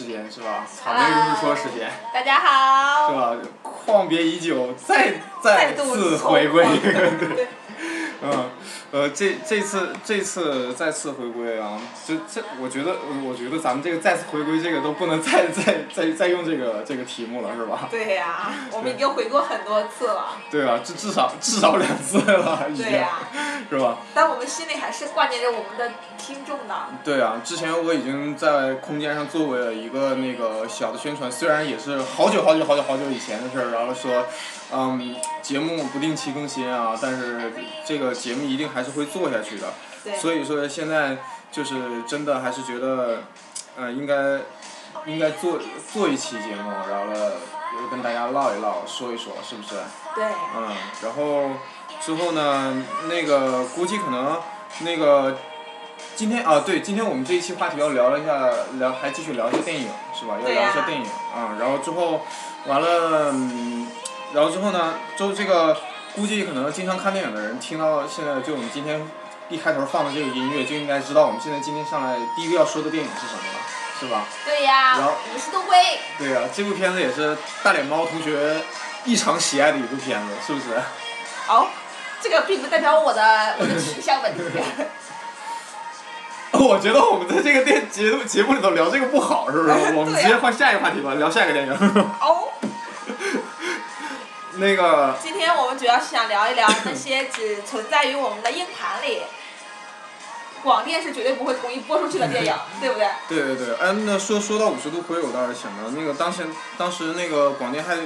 时间是吧？草莓如是说时间，大家好。是吧？旷别已久，再再次回归。对。嗯，呃，这这次这次再次回归啊，这这，我觉得我觉得咱们这个再次回归这个都不能再再再再用这个这个题目了，是吧？对呀，我们已经回过很多次了。对啊，至至少至少两次了，已经。对呀。是吧？但我们心里还是挂念着我们的听众的。对啊，之前我已经在空间上做过一个那个小的宣传，虽然也是好久好久好久好久以前的事儿，然后说，嗯，节目不定期更新啊，但是这个节目一定还是会做下去的。对。所以说现在就是真的还是觉得，呃，应该应该做做一期节目，然后呢，跟大家唠一唠，说一说，是不是？对。嗯，然后。之后呢，那个估计可能那个今天啊，对，今天我们这一期话题要聊一下，聊还继续聊一下电影是吧？要聊一下电影啊，然后之后完了，然后之后呢，就这个估计可能经常看电影的人听到现在就我们今天一开头放的这个音乐，就应该知道我们现在今天上来第一个要说的电影是什么了，是吧？对呀。然后。五十度灰。对呀，这部片子也是大脸猫同学异常喜爱的一部片子，是不是？好。这个并不代表我的我的取向问题。我觉得我们在这个电节目节目里头聊这个不好，是不是？我们直接换下一个话题吧，聊下一个电影。哦。那个。今天我们主要是想聊一聊那些只存在于我们的硬盘里，广电是绝对不会同意播出去的电影，对不对？对对对，哎，那说说到五十度灰，我倒是想到那个当时当时那个广电还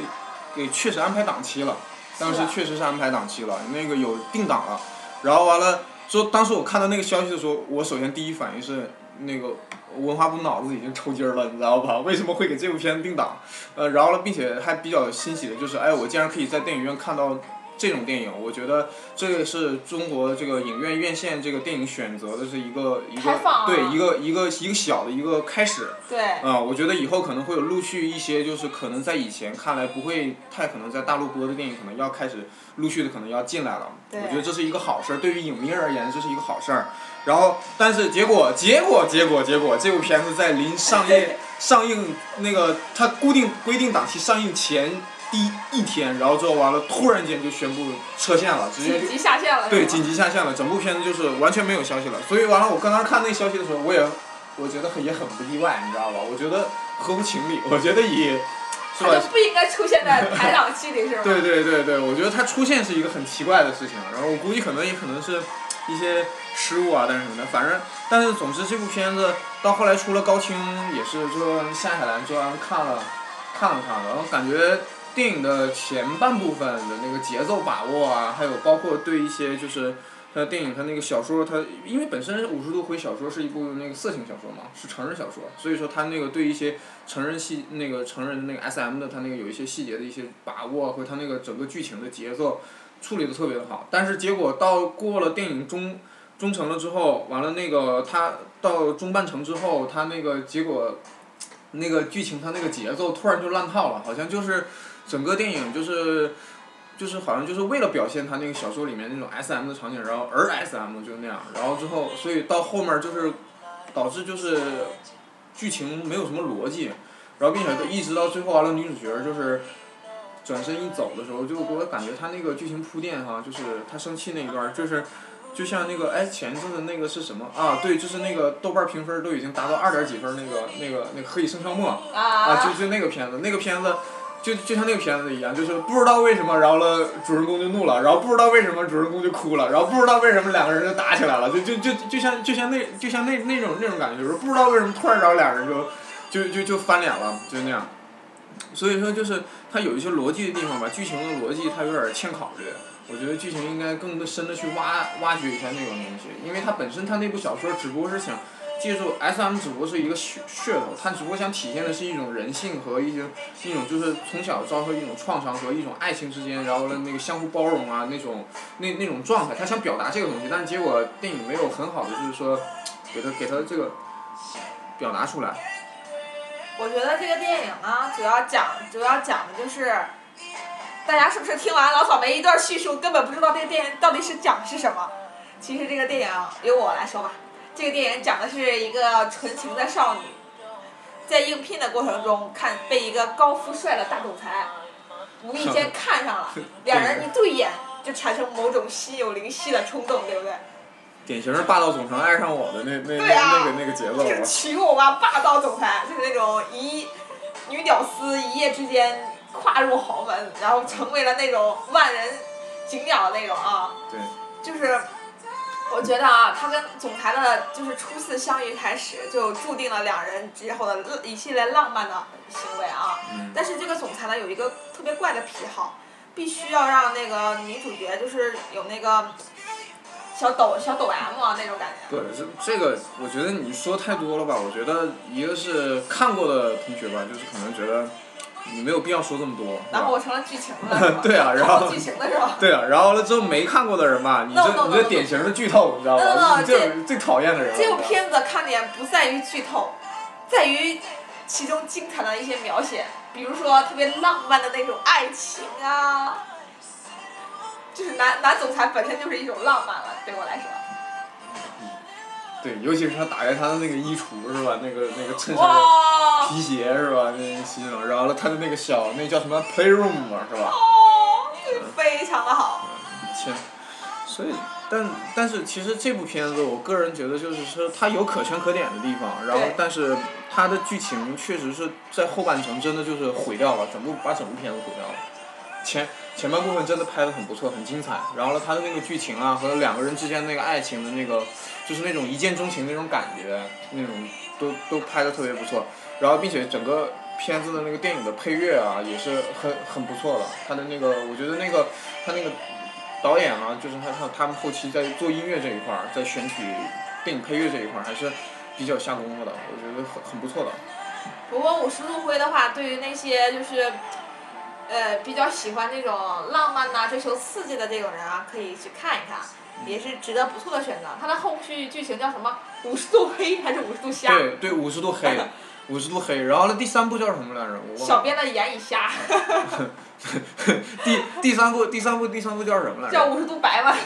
给确实安排档期了。当时确实是安排档期了，那个有定档了，然后完了说，当时我看到那个消息的时候，我首先第一反应是那个文化部脑子已经抽筋了，你知道吧？为什么会给这部片子定档？呃，然后了，并且还比较欣喜的就是，哎，我竟然可以在电影院看到。这种电影，我觉得这个是中国这个影院院线这个电影选择的是一个一个对一个一个一个小的一个开始。对。啊，我觉得以后可能会有陆续一些，就是可能在以前看来不会太可能在大陆播的电影，可能要开始陆续的可能要进来了。对。我觉得这是一个好事儿，对于影迷而言这是一个好事儿。然后，但是结果结果结果结果，这部片子在临上映 上映那个它固定规定档期上映前。第一天，然后之后完了，突然间就宣布撤线了，直接紧急下线了。对，紧急下线了，整部片子就是完全没有消息了。所以完了，我刚刚看那消息的时候，我也我觉得很也很不意外，你知道吧？我觉得合乎情理。我觉得也是吧？不应该出现在排档期里，是吧？对对对对，我觉得它出现是一个很奇怪的事情。然后我估计可能也可能是一些失误啊，但是什么的，反正但是总之这部片子到后来出了高清，也是就下下来就让人看了看了看了，然后感觉。电影的前半部分的那个节奏把握啊，还有包括对一些就是，它电影它那个小说它，因为本身五十度灰小说是一部那个色情小说嘛，是成人小说，所以说它那个对一些成人细那个成人那个 S M 的它那个有一些细节的一些把握和它那个整个剧情的节奏处理的特别的好，但是结果到过了电影中中程了之后，完了那个它到中半程之后，它那个结果，那个剧情它那个节奏突然就乱套了，好像就是。整个电影就是，就是好像就是为了表现他那个小说里面那种 S M 的场景，然后而 S M 就那样，然后之后所以到后面就是，导致就是剧情没有什么逻辑，然后并且一直到最后完了女主角就是转身一走的时候，就给我感觉他那个剧情铺垫哈，就是他生气那一段就是，就像那个哎前一阵子那个是什么啊？对，就是那个豆瓣评分都已经达到二点几分那个那个那个《何以笙箫默》啊，就就那个片子，那个片子。就就像那个片子一样，就是不知道为什么，然后了主人公就怒了，然后不知道为什么主人公就哭了，然后不知道为什么两个人就打起来了，就就就就像就像那就像那那种那种感觉，就是不知道为什么突然然后两人就就就就翻脸了，就那样。所以说就是它有一些逻辑的地方吧，剧情的逻辑它有点欠考虑，我觉得剧情应该更深的去挖挖掘一下那种东西，因为它本身它那部小说只不过是想。记住，S M 只不过是一个噱噱头，它只不过想体现的是一种人性和一些一种就是从小遭受一种创伤和一种爱情之间，然后呢那个相互包容啊那种那那种状态，他想表达这个东西，但是结果电影没有很好的就是说给他给他这个表达出来。我觉得这个电影呢，主要讲主要讲的就是，大家是不是听完老草莓一段叙述，根本不知道这个电影到底是讲是什么？其实这个电影由我来说吧。这个电影讲的是一个纯情的少女，在应聘的过程中看被一个高富帅的大总裁无意间 看上了，两人一对眼就产生某种心有灵犀的冲动，对不对？典型的霸道总裁爱上我的那那那个那个节奏就是娶我吧，霸道总裁，就是那种一女屌丝一夜之间跨入豪门，然后成为了那种万人景仰的那种啊。对。就是，我觉得啊，他跟总裁的就是初次相遇开始，就注定了两人之后的一系列浪漫的行为啊。嗯但是这个总裁呢，有一个特别怪的癖好，必须要让那个女主角就是有那个小抖小抖 M 啊那种感觉。对，这这个我觉得你说太多了吧？我觉得一个是看过的同学吧，就是可能觉得你没有必要说这么多。然后我成了剧情了，对啊然后剧情的是吧？对啊，然后了之后没看过的人嘛，你这你这典型的剧透，你知道你这最讨厌的人。这部片子的看点不在于剧透，在于其中精彩的一些描写，比如说特别浪漫的那种爱情啊，就是男男总裁本身就是一种浪漫了，对我来说。对，尤其是他打开他的那个衣橱是吧？那个那个衬衫、皮鞋是吧？那个西装，然后了他的那个小那叫什么 playroom 嘛是吧？哦，非常的好。切，所以，但但是其实这部片子，我个人觉得就是说它有可圈可点的地方，然后但是它的剧情确实是在后半程真的就是毁掉了，整部把整部片子毁掉了。前前半部分真的拍的很不错，很精彩，然后呢，他的那个剧情啊和两个人之间那个爱情的那个，就是那种一见钟情那种感觉，那种都都拍的特别不错，然后并且整个片子的那个电影的配乐啊也是很很不错的，他的那个我觉得那个他那个导演啊，就是他他他们后期在做音乐这一块儿，在选取电影配乐这一块儿还是比较下功夫的，我觉得很很不错的。不过五十路灰的话，对于那些就是，呃，比较喜欢这种浪漫呐、追求刺激的这种人啊，可以去看一看，也是值得不错的选择。它的后续剧情叫什么？五十度黑还是五十度瞎？对对，五十度黑，五十度黑。然后呢，第三部叫什么来着？我忘了。小编的眼已瞎，第第三部第三部第三部叫什么来着？叫五十度白吧。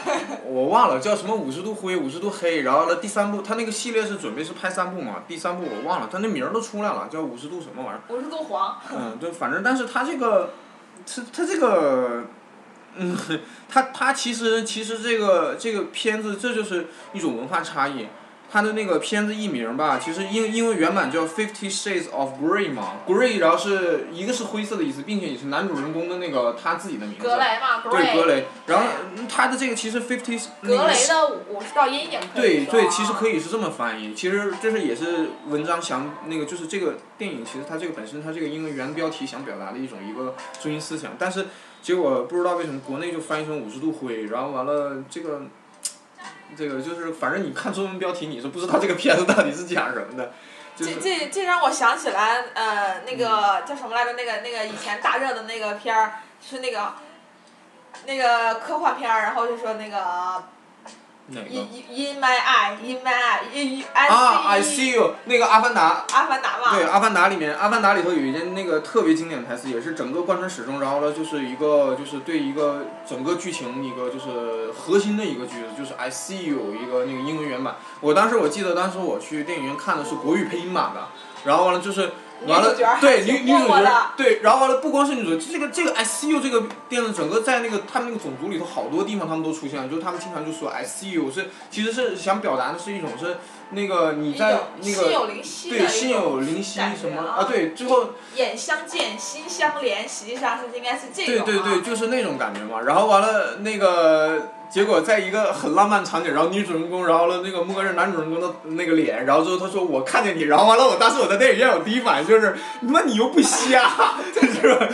我忘了叫什么五十度灰五十度黑。然后呢，第三部它那个系列是准备是拍三部嘛？第三部我忘了，它那名儿都出来了，叫五十度什么玩意儿？五十度黄。嗯，对，反正但是它这个，他他这个，嗯，他他其实其实这个这个片子这就是一种文化差异。他的那个片子译名吧，其实英英文原版叫《Fifty Shades of Grey》嘛，Grey 然后是一个是灰色的意思，并且也是男主人公的那个他自己的名字。格雷嘛，格对，格雷。然后嗯他的这个其实 Fifty 那格个雷的五十道阴影。对对，其实可以。以是这么翻译。其实这是也是文章想那个，就是这个电影，其实它这个本身它这个英文原标题想表达的一种一个中心思想，但是结果不知道为什么国内就翻译成五十度灰，然后完了这个，这个就是反正你看中文标题你是不知道这个片子到底是讲什么的，就是这这这让我想起来，呃，那个叫什么来着？那个那个以前大热的那个片儿，是那个那个科幻片儿，然后就说那个哪 In？In My Eye In My Eye In I 啊，I see you，那个《阿凡达》。阿凡达嘛。对，《阿凡达》里面，《阿凡达》里头有一件那个特别经典的台词，也是整个贯穿始终，然后呢，就是一个就是对一个整个剧情一个就是核心的一个句子，就是 I see you 一个那个英文原版。我当时我记得当时我去电影院看的是国语配音版的，然后完了就是完了对女女主角对，然后完了不光是女主角，这个这个 I see you 这个电影整个在那个他们那个种族里头好多地方他们都出现了，就是他们经常就说 I see you 是其实是想表达的是一种是那个你在那心有个灵犀对心有灵犀什么啊啊对，最后眼相见，心相连，实际上是应该是这种、啊。对对对，就是那种感觉嘛。然后完了那个，结果在一个很浪漫场景，然后女主人公，然后了那个摸着男主人公的 那个脸，然后之后他说我看见你，然后完了我当时我在电影院我第一反应就是，那你又不瞎，是吧？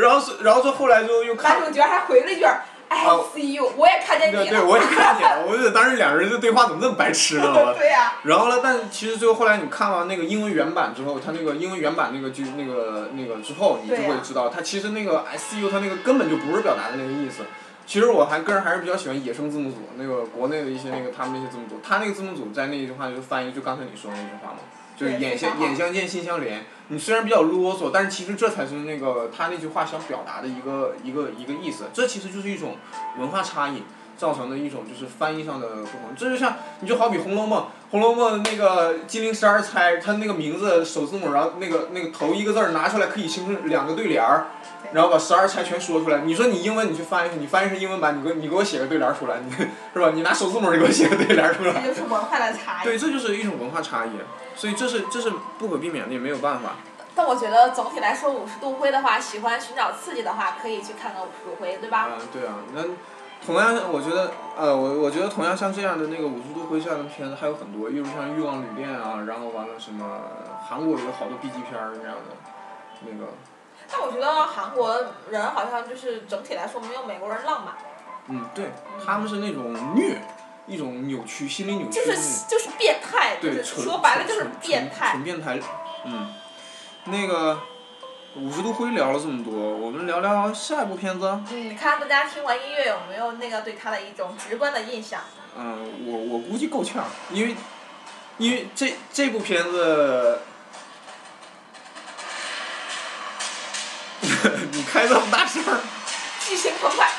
然后是然后是后来之后又看男。主角还回了一句 I 啊 see you，我也看见你了。对对，我也看见了，我觉得当时两个人的对话怎么这么白痴呢？我 对呀、然后呢，但其实最后后来你看完那个英文原版之后，它那个英文原版那个剧那个那个之后，你就会知道，它其实那个 I see you，它那个根本就不是表达的那个意思。其实我还个人还是比较喜欢野生字幕组，那个国内的一些那个他们那些字幕组，他那个字幕组在那一句话就翻译就刚才你说的那句话嘛，就是眼相眼相见心相连。你虽然比较啰嗦，但是其实这才是那个他那句话想表达的一个一个一个意思。这其实就是一种文化差异。造成的一种就是翻译上的不同。这就像你就好比《红楼梦》，《红楼梦》那个金陵十二钗，它那个名字首字母，然后那个那个头一个字儿拿出来可以形成两个对联儿，然后把十二钗全说出来。你说你英文你去翻译，你翻译成英文版，你给我你给我写个对联儿出来，你 是吧？你拿首字母你给我写个对联儿出来。这就是文化的差异。对，这就是一种文化差异，所以这是这是不可避免的，也没有办法。但我觉得总体来说，五十度灰的话，喜欢寻找刺激的话，可以去看看五十度灰，对吧？啊，对啊，那同样，我觉得，呃，我我觉得同样像这样的那个五十度灰这样的片子还有很多，例如像《欲望旅店》啊，然后完了什么韩国有好多 B 级片儿这样的，那个。但我觉得韩国人好像就是整体来说没有美国人浪漫。嗯，对，他们是那种虐，一种扭曲，心理扭曲。就是就是变态，对，说白了就是变态。纯变态，嗯。那个五十度灰聊了这么多，我们聊聊下一部片子。嗯，看大家听完音乐有没有那个对他的一种直观的印象？嗯，我我估计够呛，因为因为这这部片子，你开这么大声儿。剧情澎湃。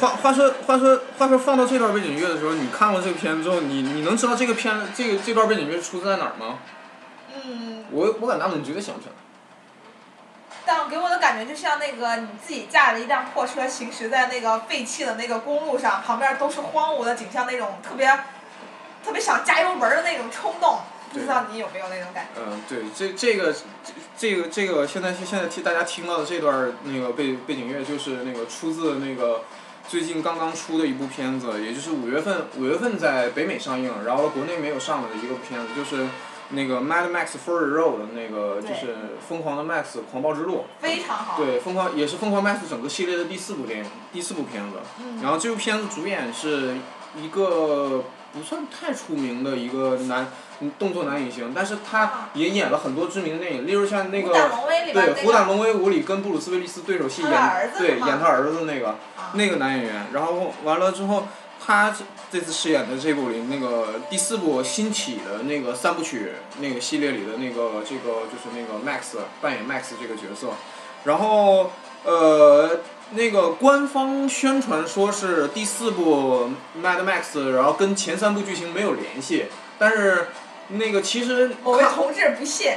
话话说话说话说放到这段背景乐的时候，你看过这个片子之后，你你能知道这个片子这个这段背景乐出自在哪儿吗？嗯。我我敢打赌你绝对想不起来。但给我的感觉就像那个你自己驾着一辆破车行驶在那个废弃的那个公路上，旁边都是荒芜的景象，那种特别特别想加油门的那种冲动，不知道你有没有那种感觉？嗯，对，这这个这这个这个现在现在听大家听到的这段那个背背景乐就是那个出自那个。最近刚刚出的一部片子，也就是五月份五月份在北美上映，然后国内没有上的一个片子，就是那个《Mad Max Fury Road》那个就是《疯狂的 Max 狂暴之路》。非常好。对，疯狂也是疯狂 Max 整个系列的第四部电影，第四部片子。嗯。然后这部片子主演是一个不算太出名的一个男。动作男影星，但是他也演了很多知名的电影，例如像那个对《虎胆龙威五》里跟布鲁斯威利斯对手戏演对演他儿子那个那个男演员，然后完了之后，他这次饰演的这部里那个第四部新起的那个三部曲那个系列里的那个这个就是那个 Max 扮演 Max 这个角色，然后呃那个官方宣传说是第四部 Mad Max，然后跟前三部剧情没有联系，但是。那个其实，某位同志不信，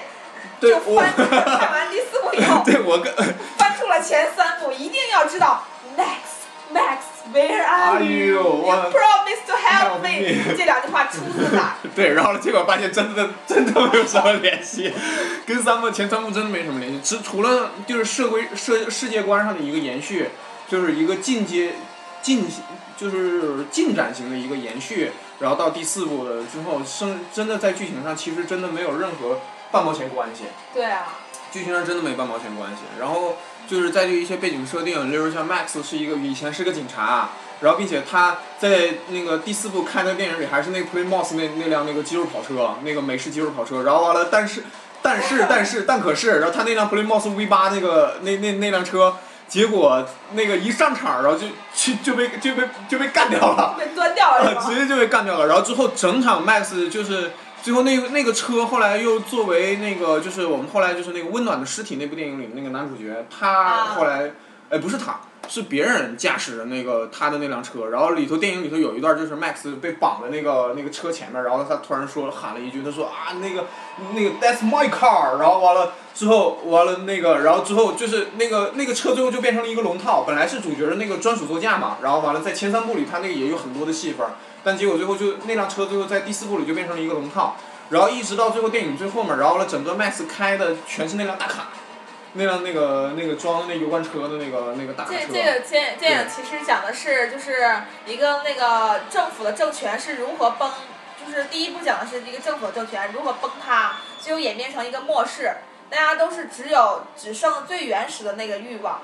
对，我看完第四部以后，翻出了前三部，一定要知道，Max Max Where are you? You promise to help me. 这两句话出自哪？对，然后结果发现真的真的没有什么联系，跟三部前三部真的没什么联系，只除了就是社会社世界观上的一个延续，就是一个进阶进就是进展型的一个延续。然后到第四部的之后，生真的在剧情上其实真的没有任何半毛钱关系。对啊。剧情上真的没半毛钱关系。然后就是在于一些背景设定，例如像 Max 是一个以前是个警察，然后并且他在那个第四部看的电影里还是那个 Plymouth 那那辆那个肌肉跑车，那个美式肌肉跑车。然后完了，但是但是但是但可是，然后他那辆 Plymouth V 八那个那那那辆车。结果那个一上场，然后就去就被就被就被干掉了，被端掉了，直接就被干掉了。然后之后整场 Max 就是最后那个那个车后来又作为那个就是我们后来就是那个温暖的尸体那部电影里的那个男主角，他后来哎不是他。是别人驾驶的那个他的那辆车，然后里头电影里头有一段就是 Max 被绑在那个那个车前面，然后他突然说喊了一句，他说啊那个那个 That's my car，然后完了之后完了那个，然后之后就是那个那个车最后就变成了一个龙套，本来是主角的那个专属座驾嘛，然后完了在前三部里他那个也有很多的戏份，但结果最后就那辆车最后在第四部里就变成了一个龙套，然后一直到最后电影最后面，然后了整个 Max 开的全是那辆大卡。那辆那个那个装那油罐车的那个那个大车。这这个电电影其实讲的是就是一个那个政府的政权是如何崩，就是第一部讲的是一个政府的政权如何崩塌，最后演变成一个末世，大家都是只有只剩最原始的那个欲望，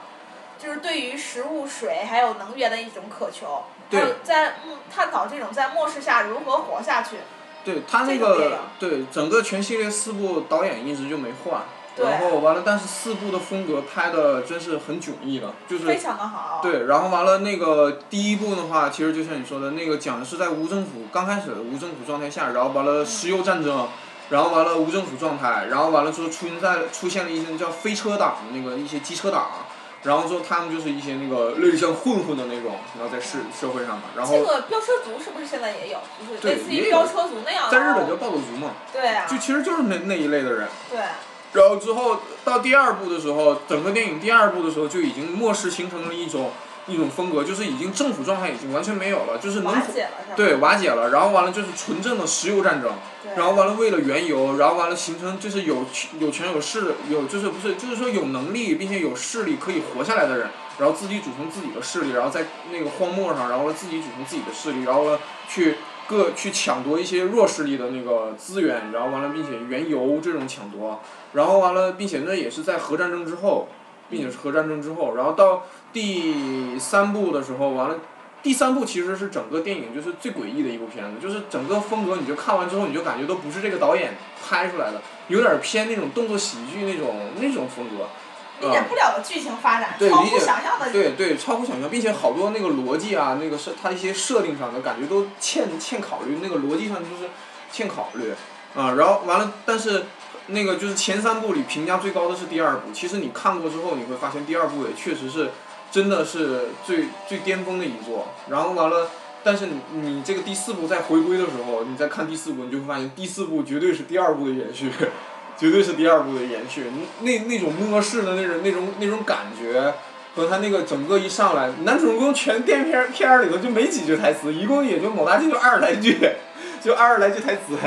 就是对于食物、水还有能源的一种渴求，还有在探讨这种在末世下如何活下去。对他那个对整个全系列四部导演一直就没换。然后完了，但是四部的风格拍的真是很迥异了，就是非常的好。对，然后完了那个第一部的话，其实就像你说的那个讲的是在无政府刚开始的无政府状态下，然后完了石油战争，然后完了无政府状态，然后完了之后出现在出现了一些叫飞车党的那个一些机车党，然后之后他们就是一些那个类似像混混的那种，然后在社社会上嘛，然后这个飙车族是不是现在也有？就是类似于飙车族那样的。在日本叫暴走族嘛，对啊。就其实就是那那一类的人。对。然后之后到第二部的时候，整个电影第二部的时候就已经末世形成了一种一种风格，就是已经政府状态已经完全没有了，就是能瓦解了？对瓦解了，然后完了就是纯正的石油战争，然后完了为了原油，然后完了形成就是有有权有势有就是不是就是说有能力并且有势力可以活下来的人，然后自己组成自己的势力，然后在那个荒漠上，然后自己组成自己的势力，然后去各去抢夺一些弱势力的那个资源，然后完了并且原油这种抢夺，然后完了并且那也是在核战争之后，并且是核战争之后，然后到第三部的时候完了。第三部其实是整个电影就是最诡异的一部片子，就是整个风格，你就看完之后你就感觉都不是这个导演拍出来的，有点偏那种动作喜剧那种那种风格。理解不了的剧情发展，对理解超乎想象的。对对，超乎想象，并且好多那个逻辑啊，那个是它一些设定上的感觉都欠欠考虑，那个逻辑上就是欠考虑啊。然后完了，但是那个就是前三部里评价最高的是第二部，其实你看过之后你会发现第二部也确实是。真的是最最巅峰的一作，然后完了，但是你你这个第四部在回归的时候，你再看第四部，你就会发现第四部绝对是第二部的延续，绝对是第二部的延续。那那种末世的那种那种那种感觉，和他那个整个一上来，男主人公全电影片片儿里头就没几句台词，一共也就某大劲就二十来句，就二十来句台词，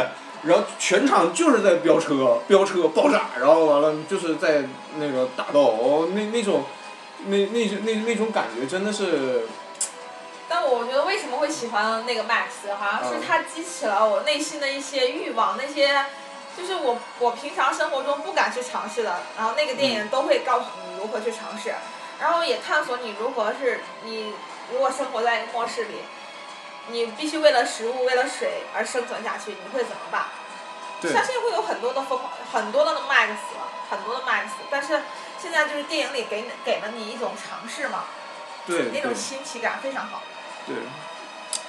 然后全场就是在飙车、飙车、爆炸，然后完了就是在那个打斗，那那种。那那那那种感觉真的是。但我觉得为什么会喜欢那个 Max，好像是它激起了我内心的一些欲望，那些就是我我平常生活中不敢去尝试的，然后那个电影都会告诉你如何去尝试，然后也探索你如何是你如果生活在一个末世里，你必须为了食物为了水而生存下去，你会怎么办？相信会有很多的疯狂，很多的 Max，很多的 Max，但是。现在就是电影里给给了你一种尝试嘛，对，那种新奇感非常好。对，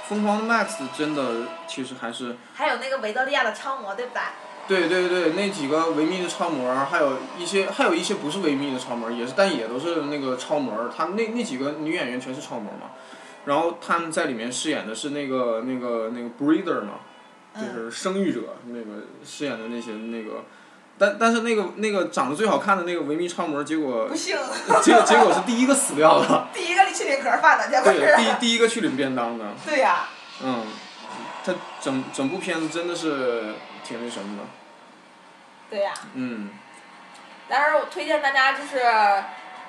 疯狂的 Max 真的其实还是。还有那个维多利亚的超模，对不对？对对对，那几个维密的超模，还有一些还有一些不是维密的超模，也是，但也都是那个超模。他们那那几个女演员全是超模嘛，然后他们在里面饰演的是那个那个那个 breeder 嘛，就是生育者，那个饰演的那些那个。但但是那个那个长得最好看的那个维密超模，结果 结结果是第一个死掉的。第一个去领盒饭的，结果是。对，第第一个去领便当的。对呀。嗯，他整整部片子真的是挺那什么的。对呀。嗯。但是我推荐大家就是，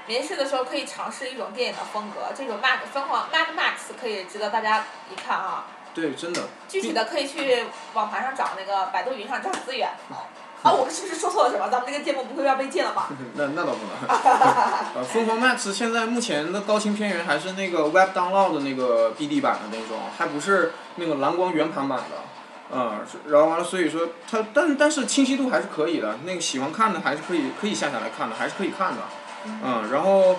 没事的时候可以尝试一种电影的风格，这种 Max 疯狂 Mad Max 可以值得大家一看啊。对，真的。具体的可以去网盘上找那个百度云上找资源。啊，我们是不是说错了什么？咱们这个节目不会要被禁了吧？那那倒不能。呃，疯狂 Max 现在目前的高清片源还是那个 Web Download 的那个 BD 版的那种，还不是那个蓝光圆盘版的。嗯，然后完了，所以说它，但但是清晰度还是可以的。那个喜欢看的还是可以可以下下来看的，还是可以看的。嗯，然后，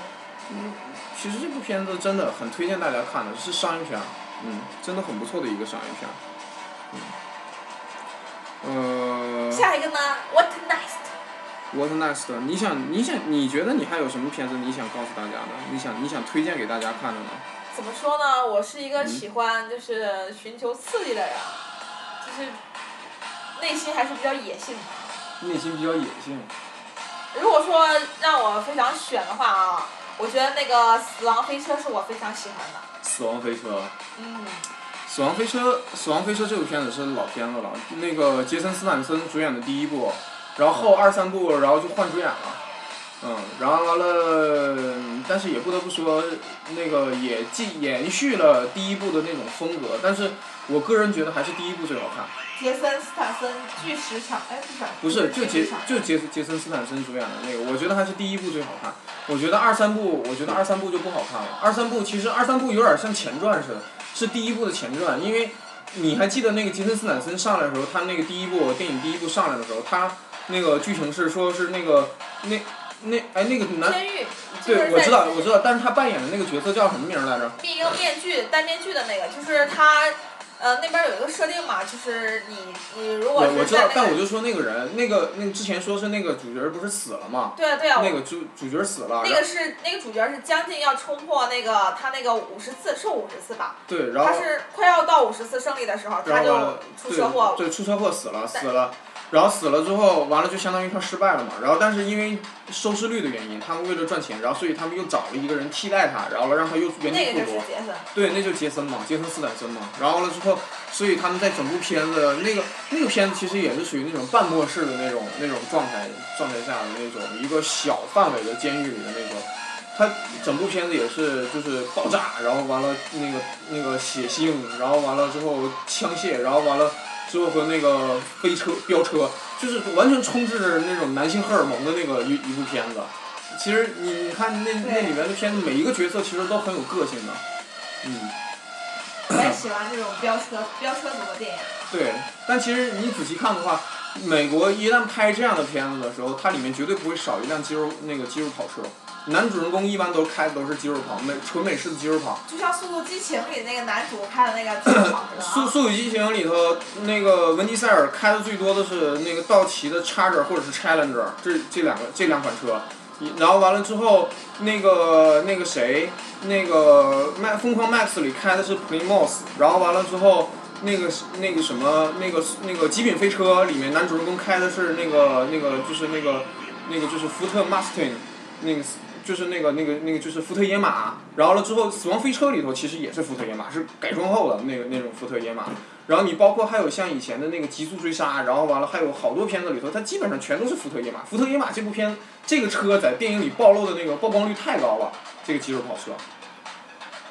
嗯，其实这部片子真的很推荐大家看的，是商业片，嗯，真的很不错的一个商业片。嗯。呃。下一个呢？What next？What next？你想，你想，你觉得你还有什么片子你想告诉大家的？你想，你想推荐给大家看的呢？怎么说呢？我是一个喜欢就是寻求刺激的人，就是内心还是比较野性的。内心比较野性。如果说让我非常选的话啊，我觉得那个《死亡飞车》是我非常喜欢的。死亡飞车。嗯。死亡飞车，死亡飞车这部片子是老片子了，那个杰森斯坦森主演的第一部，然后后二三部然后就换主演了，嗯，然后完了，但是也不得不说，那个也继延续了第一部的那种风格，但是我个人觉得还是第一部最好看。杰森斯坦森巨石强，哎不是。不是，就杰就杰杰森斯坦森主演的那个，我觉得还是第一部最好看。我觉得二三部，我觉得二三部就不好看了。二三部其实二三部有点像前传似的。是第一部的前传，因为你还记得那个杰森斯坦森上来的时候，他那个第一部电影第一部上来的时候，他那个剧情是说是那个那那哎那个男监狱，对我知道我知道，但是他扮演的那个角色叫什么名儿来着？一个面具戴面具的那个，就是他，呃，那边儿有一个设定嘛，就是你你如我果我知道，但我就说那个人，那个那个之前说是那个主角不是死了嘛？对啊对啊，那个主主角死了，那个是那个主角是将近要冲破那个他那个五十次是五十次吧，对，然后他是快要到五十次胜利的时候，他就出车祸，对对，出车祸死了，死了，然后死了之后，完了就相当于他失败了嘛。然后但是因为收视率的原因，他们为了赚钱，然后所以他们又找了一个人替代他，然后让他又原地复活。对，那就是杰森嘛，杰森斯坦森嘛。然后了之后，所以他们在整部片子那个那个片子其实也是属于那种半末世的那种那种状态状态下的那种一个小范围的监狱里的那种。他整部片子也是就是爆炸，然后完了那个那个血腥，然后完了之后枪械，然后完了之后和那个飞车飙车，就是完全充斥着那种男性荷尔蒙的那个一一部片子。其实你你看那那里面的片子，每一个角色其实都很有个性的，嗯。我也喜欢这种飙车飙车族的电影。对，但其实你仔细看的话，美国一旦拍这样的片子的时候，它里面绝对不会少一辆肌肉那个肌肉跑车。男主人公一般都开的都是肌肉跑，美纯美式的肌肉跑。就像《速度激情》里那个男主开的那个自跑似的速啊。速度激情里头，那个文迪塞尔开的最多的是那个道奇的 Charger 或者是 Challenger 这这两个这两款车，然后完了之后，那个那个谁，那个麦疯狂 Max 里开的是 Primos，然后完了之后，那个那个什么那个那个极品飞车里面男主人公开的是那个那个就是那个那个就是福特 Mustang，那个就是那个那个那个就是福特野马，然后了之后死亡飞车里头其实也是福特野马，是改装后的那个那种福特野马。然后你包括还有像以前的那个极速追杀，然后完了还有好多片子里头，它基本上全都是福特野马。福特野马这部片，这个车在电影里暴露的那个曝光率太高了，这个肌肉跑车。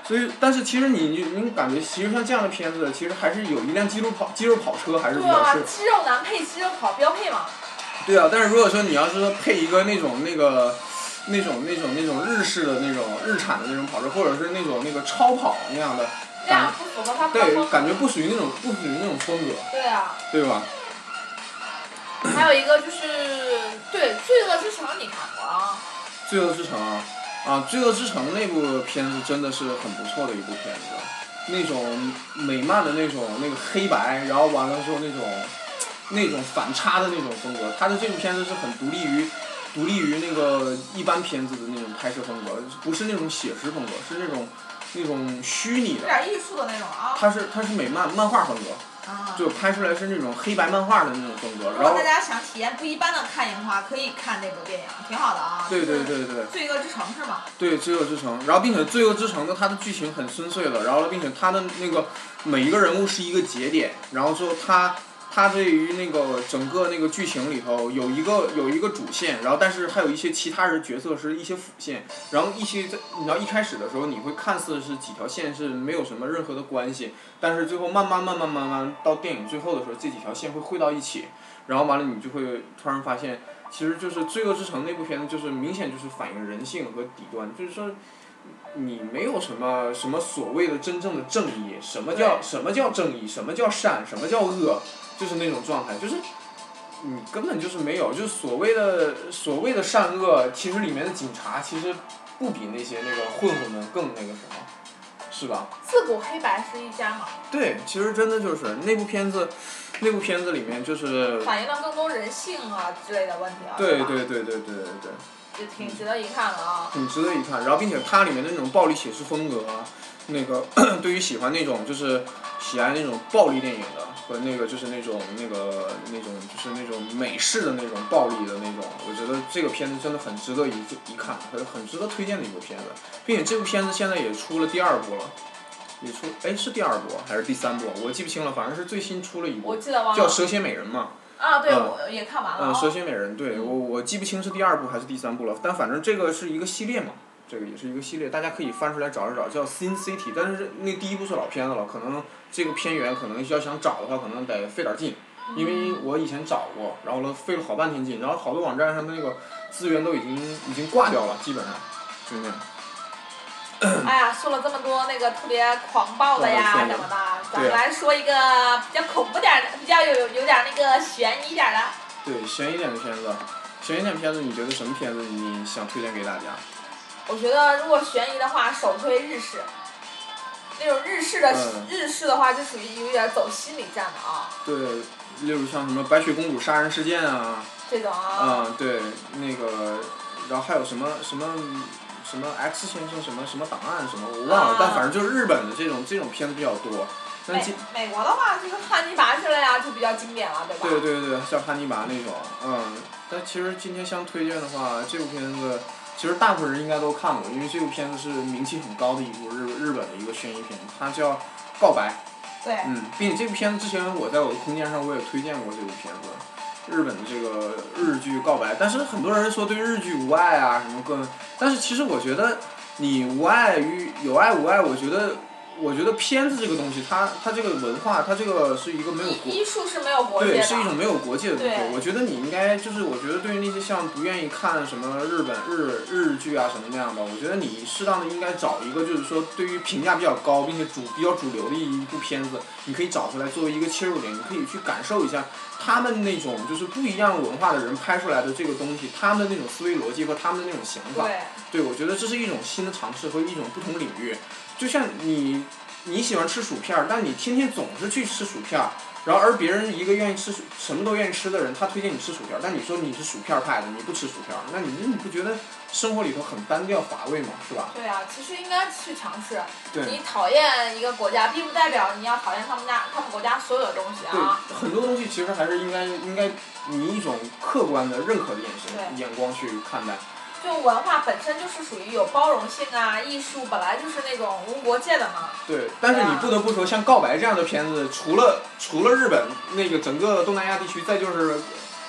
所以，但是其实你你你感觉，其实像这样的片子，其实还是有一辆肌肉跑肌肉跑车还是比较适，肌肉男配肌肉跑标配嘛。对啊，但是如果说你要是说配一个那种那个，那种那种那种日式的那种日产的那种跑车，或者是那种那个超跑那样的，那样不符合他对，感觉不属于那种不属于那种风格，对啊，对吧？还有一个就是对《罪恶之城》，你看过啊？罪恶之城啊，啊，罪恶之城那部片子真的是很不错的一部片子，那种美漫的那种那个黑白，然后完了之后那种那种反差的那种风格，它的这部片子是很独立于独立于那个一般片子的那种拍摄风格，不是那种写实风格，是那种那种虚拟的，有点艺术的那种啊。它是它是美漫漫画风格，啊。就拍出来是那种黑白漫画的那种风格，然后大家想体验不一般的看影的话，可以看那部电影，挺好的啊。对对对对。罪恶之城是吗？对《罪恶之城》，然后并且《罪恶之城》的它的剧情很深邃的，然后并且它的那个每一个人物是一个节点，然后之后它它对于那个整个那个剧情里头有一个有一个主线，然后但是还有一些其他人角色是一些辅线，然后一些在你知道一开始的时候你会看似是几条线是没有什么任何的关系，但是最后慢慢慢慢慢慢到电影最后的时候，这几条线会汇到一起，然后完了你就会突然发现。其实就是《罪恶之城》那部片子，就是明显就是反映人性和底端，就是说，你没有什么什么所谓的真正的正义，什么叫什么叫正义，什么叫善，什么叫恶，就是那种状态，就是你根本就是没有，就是所谓的所谓的善恶，其实里面的警察其实不比那些那个混混们更那个什么，是吧？自古黑白是一家嘛，对，其实真的就是那部片子，那部片子里面就是，反映了更多人性啊之类的问题啊。对对对对对对对。就挺值得一看的啊。挺值得一看。然后，并且它里面的那种暴力写实风格啊，那个 对于喜欢那种就是喜爱那种暴力电影的和那个就是那种那个那种就是那种美式的那种暴力的那种，我觉得这个片子真的很值得一一看，很很值得推荐的一部片子。并且这部片子现在也出了第二部了。也出，哎，是第二部还是第三部？我记不清了，反正是最新出了一部，我记得忘了。叫《蛇蝎美人》嘛。啊，对，嗯我也看完了嗯，啊。蛇蝎美人，对嗯我我记不清是第二部还是第三部了，但反正这个是一个系列嘛，这个也是一个系列，大家可以翻出来找一找，叫《Sin City》，但是那第一部是老片子了，可能这个片源可能要想找的话，可能得费点劲，因为我以前找过，然后呢费了好半天劲，然后好多网站上的那个资源都已经已经挂掉了，基本上，就那样。哎呀，说了这么多那个特别狂暴的呀对什么的，咱们来说一个比较恐怖点儿的，比较有有点儿那个悬疑点儿的。对，悬疑点的片子，悬疑点片子，你觉得什么片子你想推荐给大家？我觉得如果悬疑的话，首推日式。那种日式的、嗯日式的话，就属于有点走心理战的啊，对，例如像什么白雪公主杀人事件啊，这种啊。嗯，对，那个，然后还有什么什么什么 X 先生什么什么档案什么我忘了，啊但反正就是日本的这种这种片子比较多。但美国的话，就是汉尼拔之类啊，就比较经典了，对吧？对对对，像汉尼拔那种，嗯，但其实今天相推荐的话，这部片子其实大部分人应该都看过，因为这部片子是名气很高的一部日日本的一个悬疑片，它叫《告白》。对。嗯，并且这部片子之前我在我的空间上我也推荐过这部片子，日本的这个日剧《告白》，但是很多人说对日剧无爱啊什么各，但是其实我觉得你无爱与有爱无爱，我觉得我觉得片子这个东西，它它这个文化，它这个是一个没有国艺艺术是没有国界对，是一种没有国界的东西对。我觉得你应该就是，我觉得对于那些像不愿意看什么日本日日剧啊什么那样的，我觉得你适当的应该找一个就是说对于评价比较高并且主比较主流的一部片子，你可以找出来作为一个切入点，你可以去感受一下他们那种就是不一样文化的人拍出来的这个东西，他们的那种思维逻辑和他们的那种想法。对。对，我觉得这是一种新的尝试和一种不同领域。就像你你喜欢吃薯片儿，但你天天总是去吃薯片儿，然后而别人一个愿意吃薯什么都愿意吃的人，他推荐你吃薯片儿，但你说你是薯片儿派的，你不吃薯片儿，那你你不觉得生活里头很单调乏味吗？是吧？对啊，其实应该去尝试。对。你讨厌一个国家，并不代表你要讨厌他们家他们国家所有的东西啊。对，很多东西其实还是应该应该以一种客观的、认可的眼神、眼光去看待。就文化本身就是属于有包容性啊，艺术本来就是那种无国界的嘛。对，但是你不得不说，像《告白》这样的片子，除了除了日本那个整个东南亚地区，再就是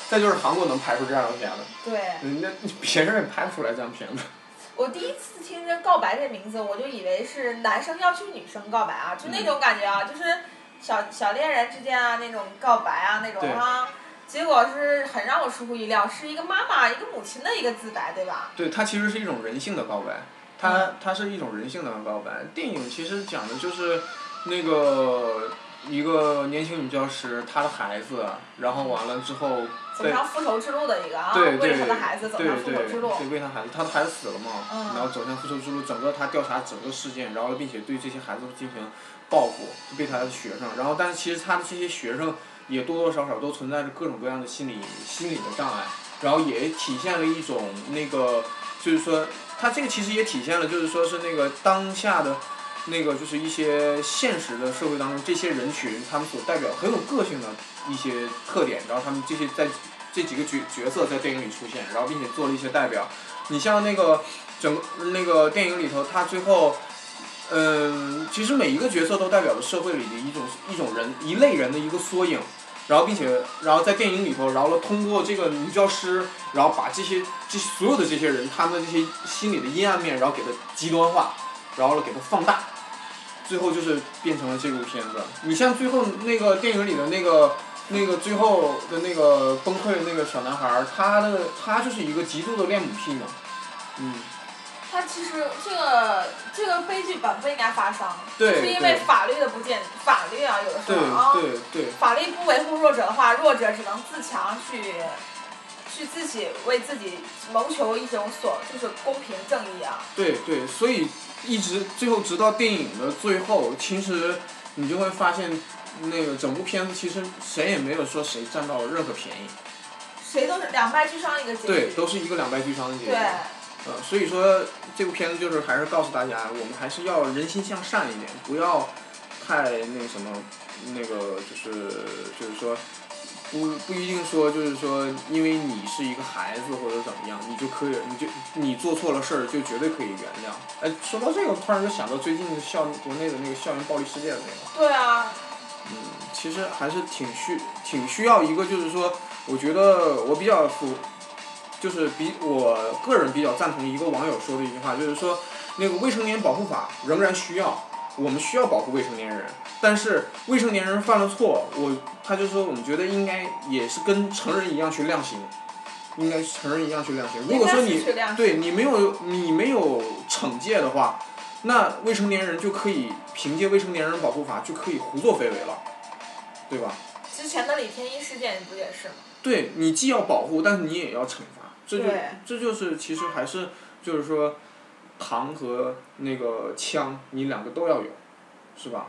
再就是韩国能拍出这样的片子。对。嗯，那别人也拍不出来这样片子。我第一次听这“告白”这名字，我就以为是男生要去女生告白啊，就那种感觉啊，就是小小恋人之间啊那种告白啊那种啊。结果是很让我出乎意料，是一个妈妈、一个母亲的一个自白，对吧？对，它其实是一种人性的告白，它它是一种人性的告白。电影其实讲的就是那个一个年轻女教师，她的孩子，然后完了之后。走上复仇之路的一个啊，为她的孩子走上复仇之路。对，为她孩子，她的孩子死了嘛，嗯、然后走向复仇之路，整个她调查整个事件，然后并且对这些孩子进行报复，对她的学生，然后但是其实她的这些学生也多多少少都存在着各种各样的心理心理的障碍，然后也体现了一种那个，就是说，他这个其实也体现了就是说是那个当下的。那个就是一些现实的社会当中，这些人群他们所代表很有个性的一些特点，然后他们这些在这几个角角色在电影里出现，然后并且做了一些代表。你像那个整那个电影里头，他最后，嗯，其实每一个角色都代表了社会里的一种一种人一类人的一个缩影，然后并且然后在电影里头，然后通过这个女教师，然后把这些这所有的这些人他们这些心理的阴暗面，然后给它极端化，然后给它放大。最后就是变成了这部片子。你像最后那个电影里的那个那个最后的那个崩溃的那个小男孩儿，他的他就是一个极度的恋母癖嘛，嗯。他其实这个这个悲剧本不应该发生，对是因为法律的不健，法律啊有的时候啊，对对法律不维护弱者的话，弱者只能自强去，去自己为自己谋求一种所就是公平正义啊。对对，所以。一直最后直到电影的最后，其实你就会发现，那个整部片子其实谁也没有说谁占到任何便宜。谁都是两败俱伤一个结局。对，都是一个两败俱伤的结局。对。呃，所以说这部片子就是还是告诉大家，我们还是要人心向善一点，不要太那什么，那个就是就是说。不不一定说就是说，因为你是一个孩子或者怎么样，你就可以，你就你做错了事儿就绝对可以原谅。哎，说到这个，突然就想到最近校国内的那个校园暴力事件那个。对啊。嗯，其实还是挺需挺需要一个，就是说，我觉得我比较符，就是比我个人比较赞同一个网友说的一句话，就是说，那个未成年保护法仍然需要。我们需要保护未成年人，但是未成年人犯了错，我他就说我们觉得应该也是跟成人一样去量刑，应该成人一样去量刑。如果说你对你没有你没有惩戒的话，那未成年人就可以凭借未成年人保护法就可以胡作非为了，对吧？之前的李天一事件不也是吗？对你既要保护，但是你也要惩罚，这就这就是其实还是就是说，糖和那个枪你两个都要有，是吧？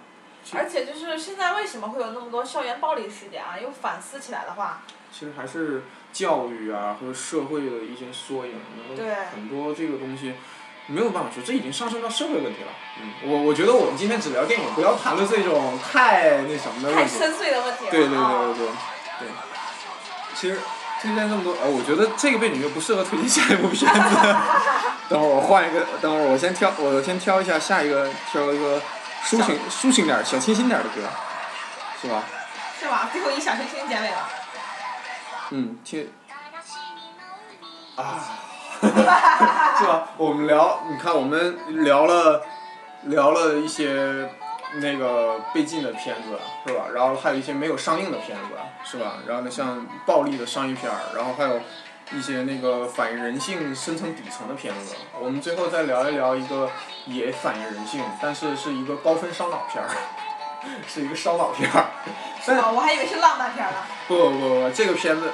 而且就是现在为什么会有那么多校园暴力事件啊？又反思起来的话，其实还是教育啊和社会的一些缩影，然后很多这个东西没有办法说，这已经上升到社会问题了。嗯，我我觉得我们今天只聊电影，不要谈论这种太那什么的太问题。深邃的问题了。对对对对对。其实推荐这么多，呃，我觉得这个背景就不适合推荐下一部片子。等会儿我换一个，等会儿我先挑，我先挑一下下一个，挑一个抒情抒情点儿、小清新点儿的歌，是吧？是吧？最后以小清新结尾了。嗯，听啊，是吧？我们聊，你看我们聊了聊了一些那个被禁的片子，是吧？然后还有一些没有上映的片子，是吧？然后呢，像暴力的商业片儿，然后还有一些那个反映人性深层底层的片子。我们最后再聊一聊一个也反映人性，但是是一个高分烧脑片儿，是一个烧脑片儿。但哦，我还以为是浪漫片呢。不不不不，这个片子，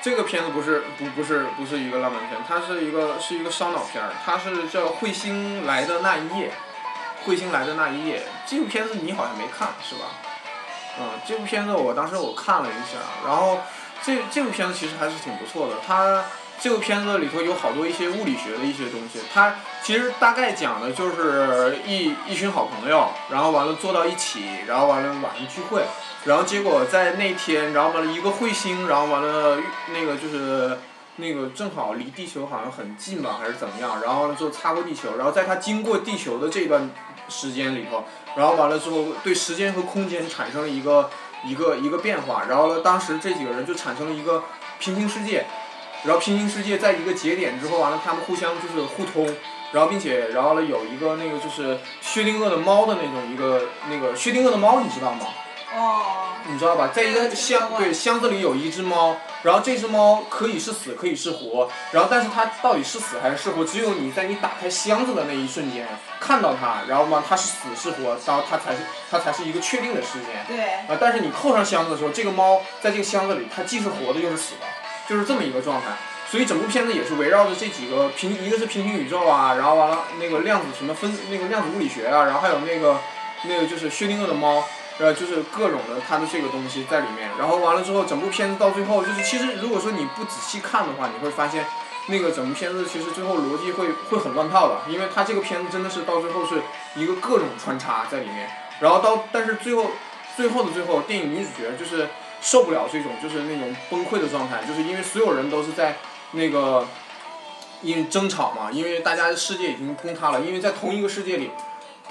这个片子不是不不是不是一个浪漫片，它是一个是一个烧脑片儿，它是叫《彗星来的那一夜》，彗星来的那一夜，这部片子你好像没看是吧？嗯，这部片子我当时我看了一下，然后这这部片子其实还是挺不错的，它这部片子里头有好多一些物理学的一些东西，它其实大概讲的就是一一群好朋友，然后完了坐到一起，然后完了晚上聚会。然后结果在那天，然后完了一个彗星，然后完了那个就是那个正好离地球好像很近吧，还是怎么样？然后就擦过地球，然后在它经过地球的这段时间里头，然后完了之后对时间和空间产生了一个一个一个变化，然后呢，当时这几个人就产生了一个平行世界，然后平行世界在一个节点之后，完了他们互相就是互通。然后，并且，然后呢，有一个那个就是薛定谔的猫的那种一个那个薛定谔的猫，你知道吗？哦。你知道吧？在一个箱对箱子里有一只猫，然后这只猫可以是死，可以是活，然后但是它到底是死还是是活，只有你在你打开箱子的那一瞬间看到它，然后嘛它是死是活，然后它才是它才是一个确定的事件。对。啊，但是你扣上箱子的时候，这个猫在这个箱子里，它既是活的又是死的，就是这么一个状态。所以整部片子也是围绕着这几个平，一个是平行宇宙啊，然后完了那个量子什么分那个量子物理学啊，然后还有那个那个就是薛定谔的猫。呃，就是各种的它的这个东西在里面，然后完了之后，整部片子到最后，就是其实如果说你不仔细看的话，你会发现，那个整部片子其实最后逻辑会会很乱套的，因为它这个片子真的是到最后是一个各种穿插在里面，然后到但是最后最后的最后，电影女主角就是受不了这种就是那种崩溃的状态，就是因为所有人都是在那个因为争吵嘛，因为大家的世界已经崩塌了，因为在同一个世界里。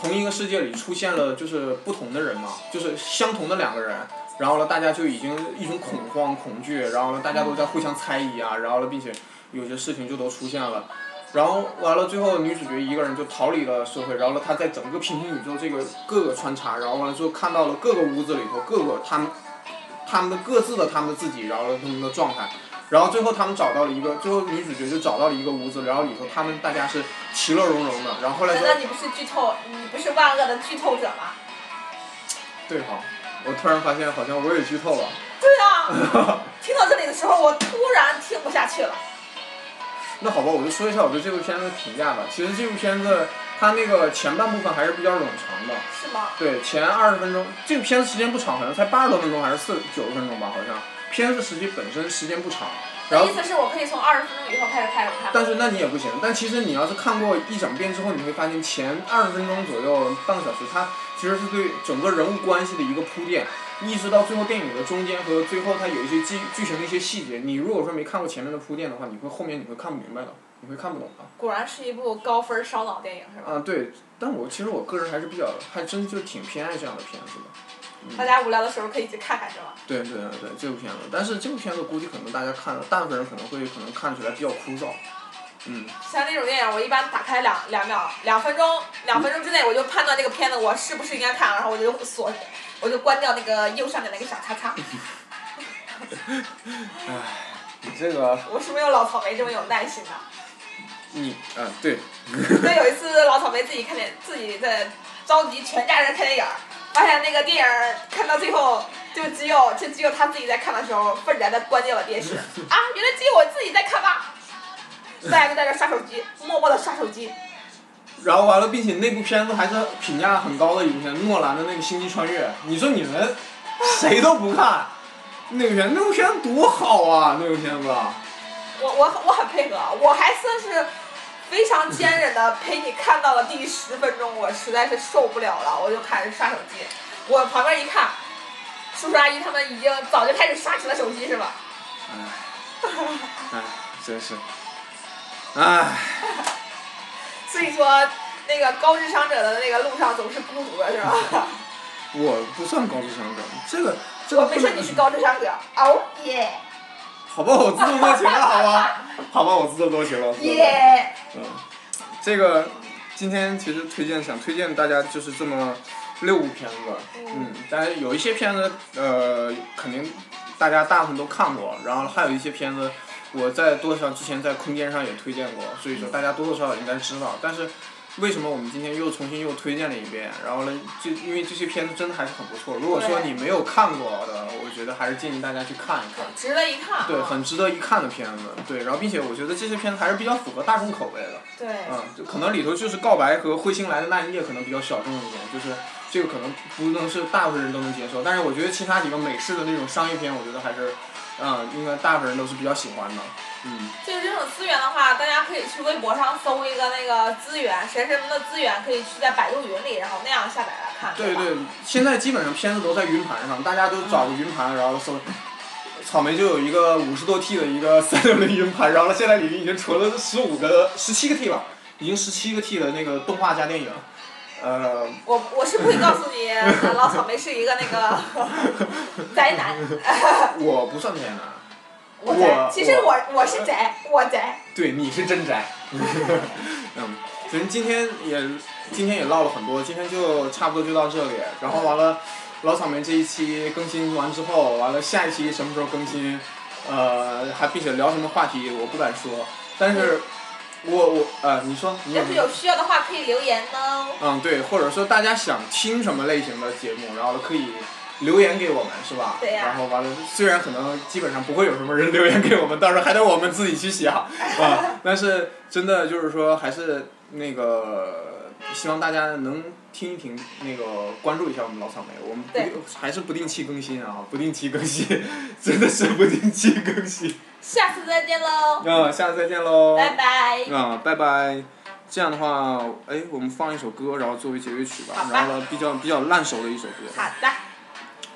同一个世界里出现了就是不同的人嘛，就是相同的两个人，然后呢，大家就已经一种恐慌、恐惧，然后呢，大家都在互相猜疑啊，然后呢，并且有些事情就都出现了，然后完了最后女主角一个人就逃离了社会，然后呢，她在整个平行宇宙这个各个穿插，然后完了之后看到了各个屋子里头各个他们，他们的各自的他们自己，然后他们的状态。然后最后他们找到了一个，最后女主角就找到了一个屋子，然后里头他们大家是其乐融融的。然后后来说。难道你不是剧透？你不是万恶的剧透者吗？对哈，我突然发现好像我也剧透了。对啊，听到这里的时候，我突然听不下去了。那好吧，我就说一下我对这部片子的评价吧。其实这部片子它那个前半部分还是比较冗长的。是吗？对，前二十分钟，这个片子时间不长，好像才八十多分钟还是四九十分钟吧，好像。片子实际本身时间不长，然后意思是我可以从二十分钟以后开始开始看。但是那你也不行，但其实你要是看过一整遍之后，你会发现前二十分钟左右半个小时，它其实是对整个人物关系的一个铺垫，一直到最后电影的中间和最后它有一些剧剧情的一些细节，你如果说没看过前面的铺垫的话，你会后面你会看不明白的，你会看不懂的。果然是一部高分烧脑电影，是吧？啊，对，但我其实我个人还是比较，还真就挺偏爱这样的片子的。大家无聊的时候可以去看看，是吧？对对对对，这部片子，但是这部片子估计可能大家看了，大部分人可能会可能看起来比较枯燥，嗯。像这种电影，我一般打开两两秒，两分钟，两分钟之内我就判断这个片子我是不是应该看，然后我就锁，我就关掉那个右上角那个小叉叉。唉，你这个。我是没有老草莓这么有耐心的。你啊，对。那有一次老草莓自己看电，自己在召集全家人看电影。发现那个电影看到最后，就只有就只有他自己在看的时候，愤然的关掉了电视。啊，原来只有我自己在看吗？大家都在这刷手机，默默的刷手机。然后完了，并且那部片子还是评价很高的一部片，诺兰的那个《星际穿越》。你说你们谁都不看，那个片那部片子多好啊，那部片子。我我我很配合，我还算是非常坚忍的陪你看到了第十分钟，我实在是受不了了，我就开始刷手机。我旁边一看，叔叔阿姨他们已经早就开始刷起了手机，是吧？唉，唉，真是，唉。所以说，那个高智商者的那个路上总是孤独的，是吧？我不算高智商者，这个这个我没说你是高智商者，哦耶！好吧，我自作多情了，好吧，好吧，我自作多情了。耶！嗯，这个今天其实推荐想推荐大家就是这么六部片子，嗯，但是有一些片子呃肯定大家大部分都看过，然后还有一些片子我在多少之前在空间上也推荐过，所以说大家多多少少应该知道，但是。为什么我们今天又重新又推荐了一遍？然后呢，就因为这些片子真的还是很不错。如果说你没有看过的，我觉得还是建议大家去看一看。值得一看。对，很值得一看的片子。对，然后并且我觉得这些片子还是比较符合大众口味的。对。嗯，就可能里头就是告白和彗星来的那一夜可能比较小众一点，就是这个可能不能是大部分人都能接受。但是我觉得其他几个美式的那种商业片，我觉得还是，嗯，应该大部分人都是比较喜欢的。嗯，就是这种资源的话，大家可以去微博上搜一个那个资源，谁什么的资源，可以去在百度云里，然后那样下载来看。对对，现在基本上片子都在云盘上，大家都找个云盘，然后搜。草莓就有一个五十多 T 的一个三六零云盘，然后现在里面已经存了十五个、十七个 T 吧，已经十七个 T 的那个动画加电影，呃。我我是不会告诉你，老草莓是一个那个 宅男。我不算宅男。我宅，其实我我是宅，我宅。对，你是真宅。嗯，咱今天也今天也唠了很多，今天就差不多就到这里。然后完了，老草莓这一期更新完之后，完了下一期什么时候更新？呃，还并且聊什么话题，我不敢说。但是，我我呃，你说。要是有需要的话，可以留言哦。嗯，对，或者说大家想听什么类型的节目，然后可以。留言给我们是吧？然后完了，虽然可能基本上不会有什么人留言给我们，到时候还得我们自己去想，啊，但是真的就是说，还是那个希望大家能听一听，那个关注一下我们老草莓，我们不还是不定期更新啊，不定期更新，真的是不定期更新。下次再见喽。嗯，下次再见喽。拜拜。嗯，拜拜。这样的话，哎，我们放一首歌，然后作为结尾曲吧，然后呢，比较比较烂熟的一首歌。好的。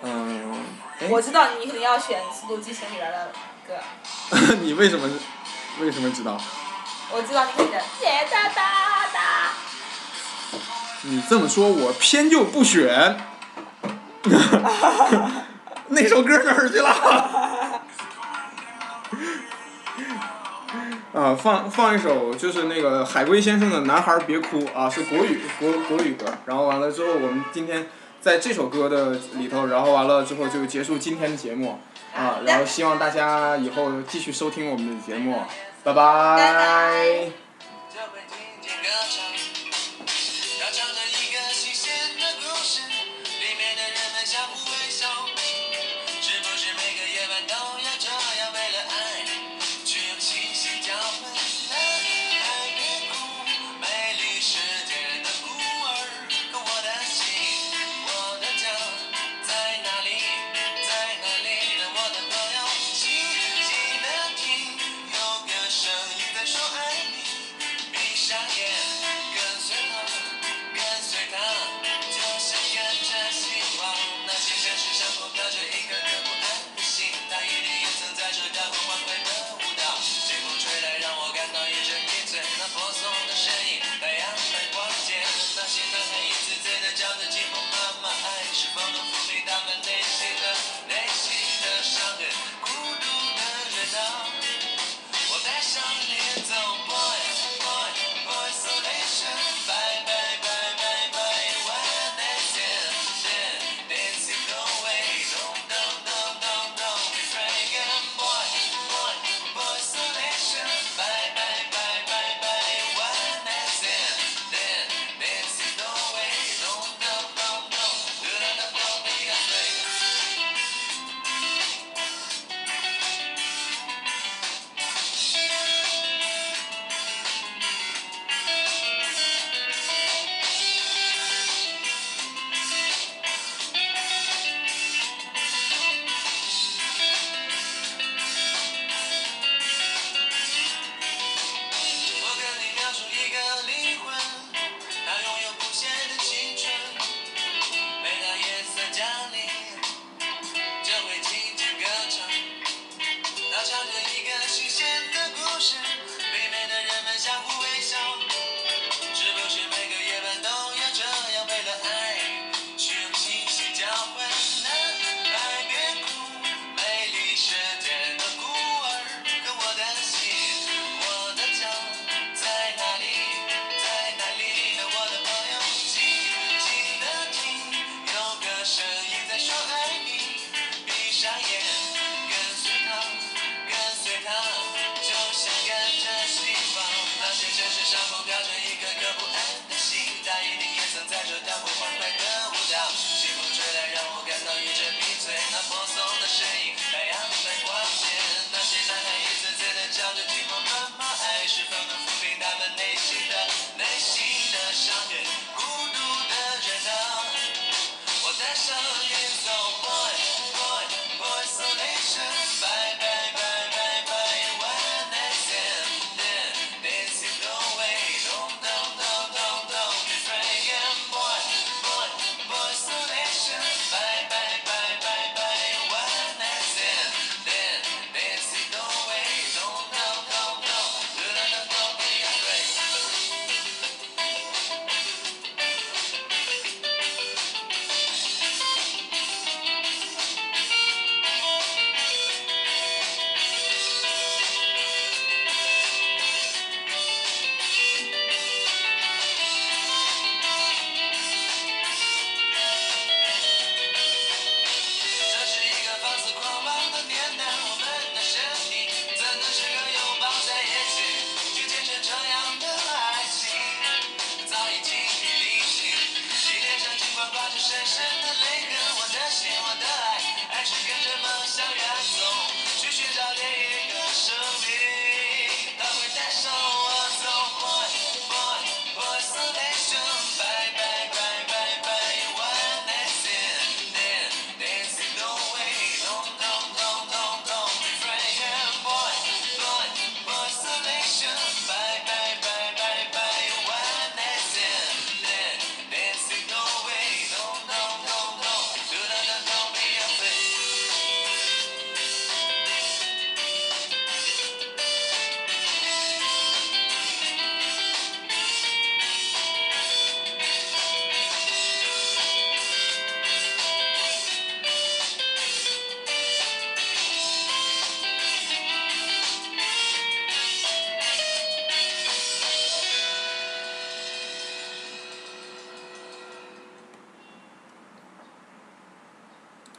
嗯，我知道你肯定要选《速度激情》里边的歌。你为什么？为什么知道？我知道你肯定耶哒哒哒。你这么说，我偏就不选。那首歌哪儿去了？啊，放放一首，就是那个海龟先生的《男孩别哭》啊，是国语国国语歌。然后完了之后，我们今天。在这首歌的里头，然后完了之后就结束今天的节目，啊，然后希望大家以后继续收听我们的节目，拜拜。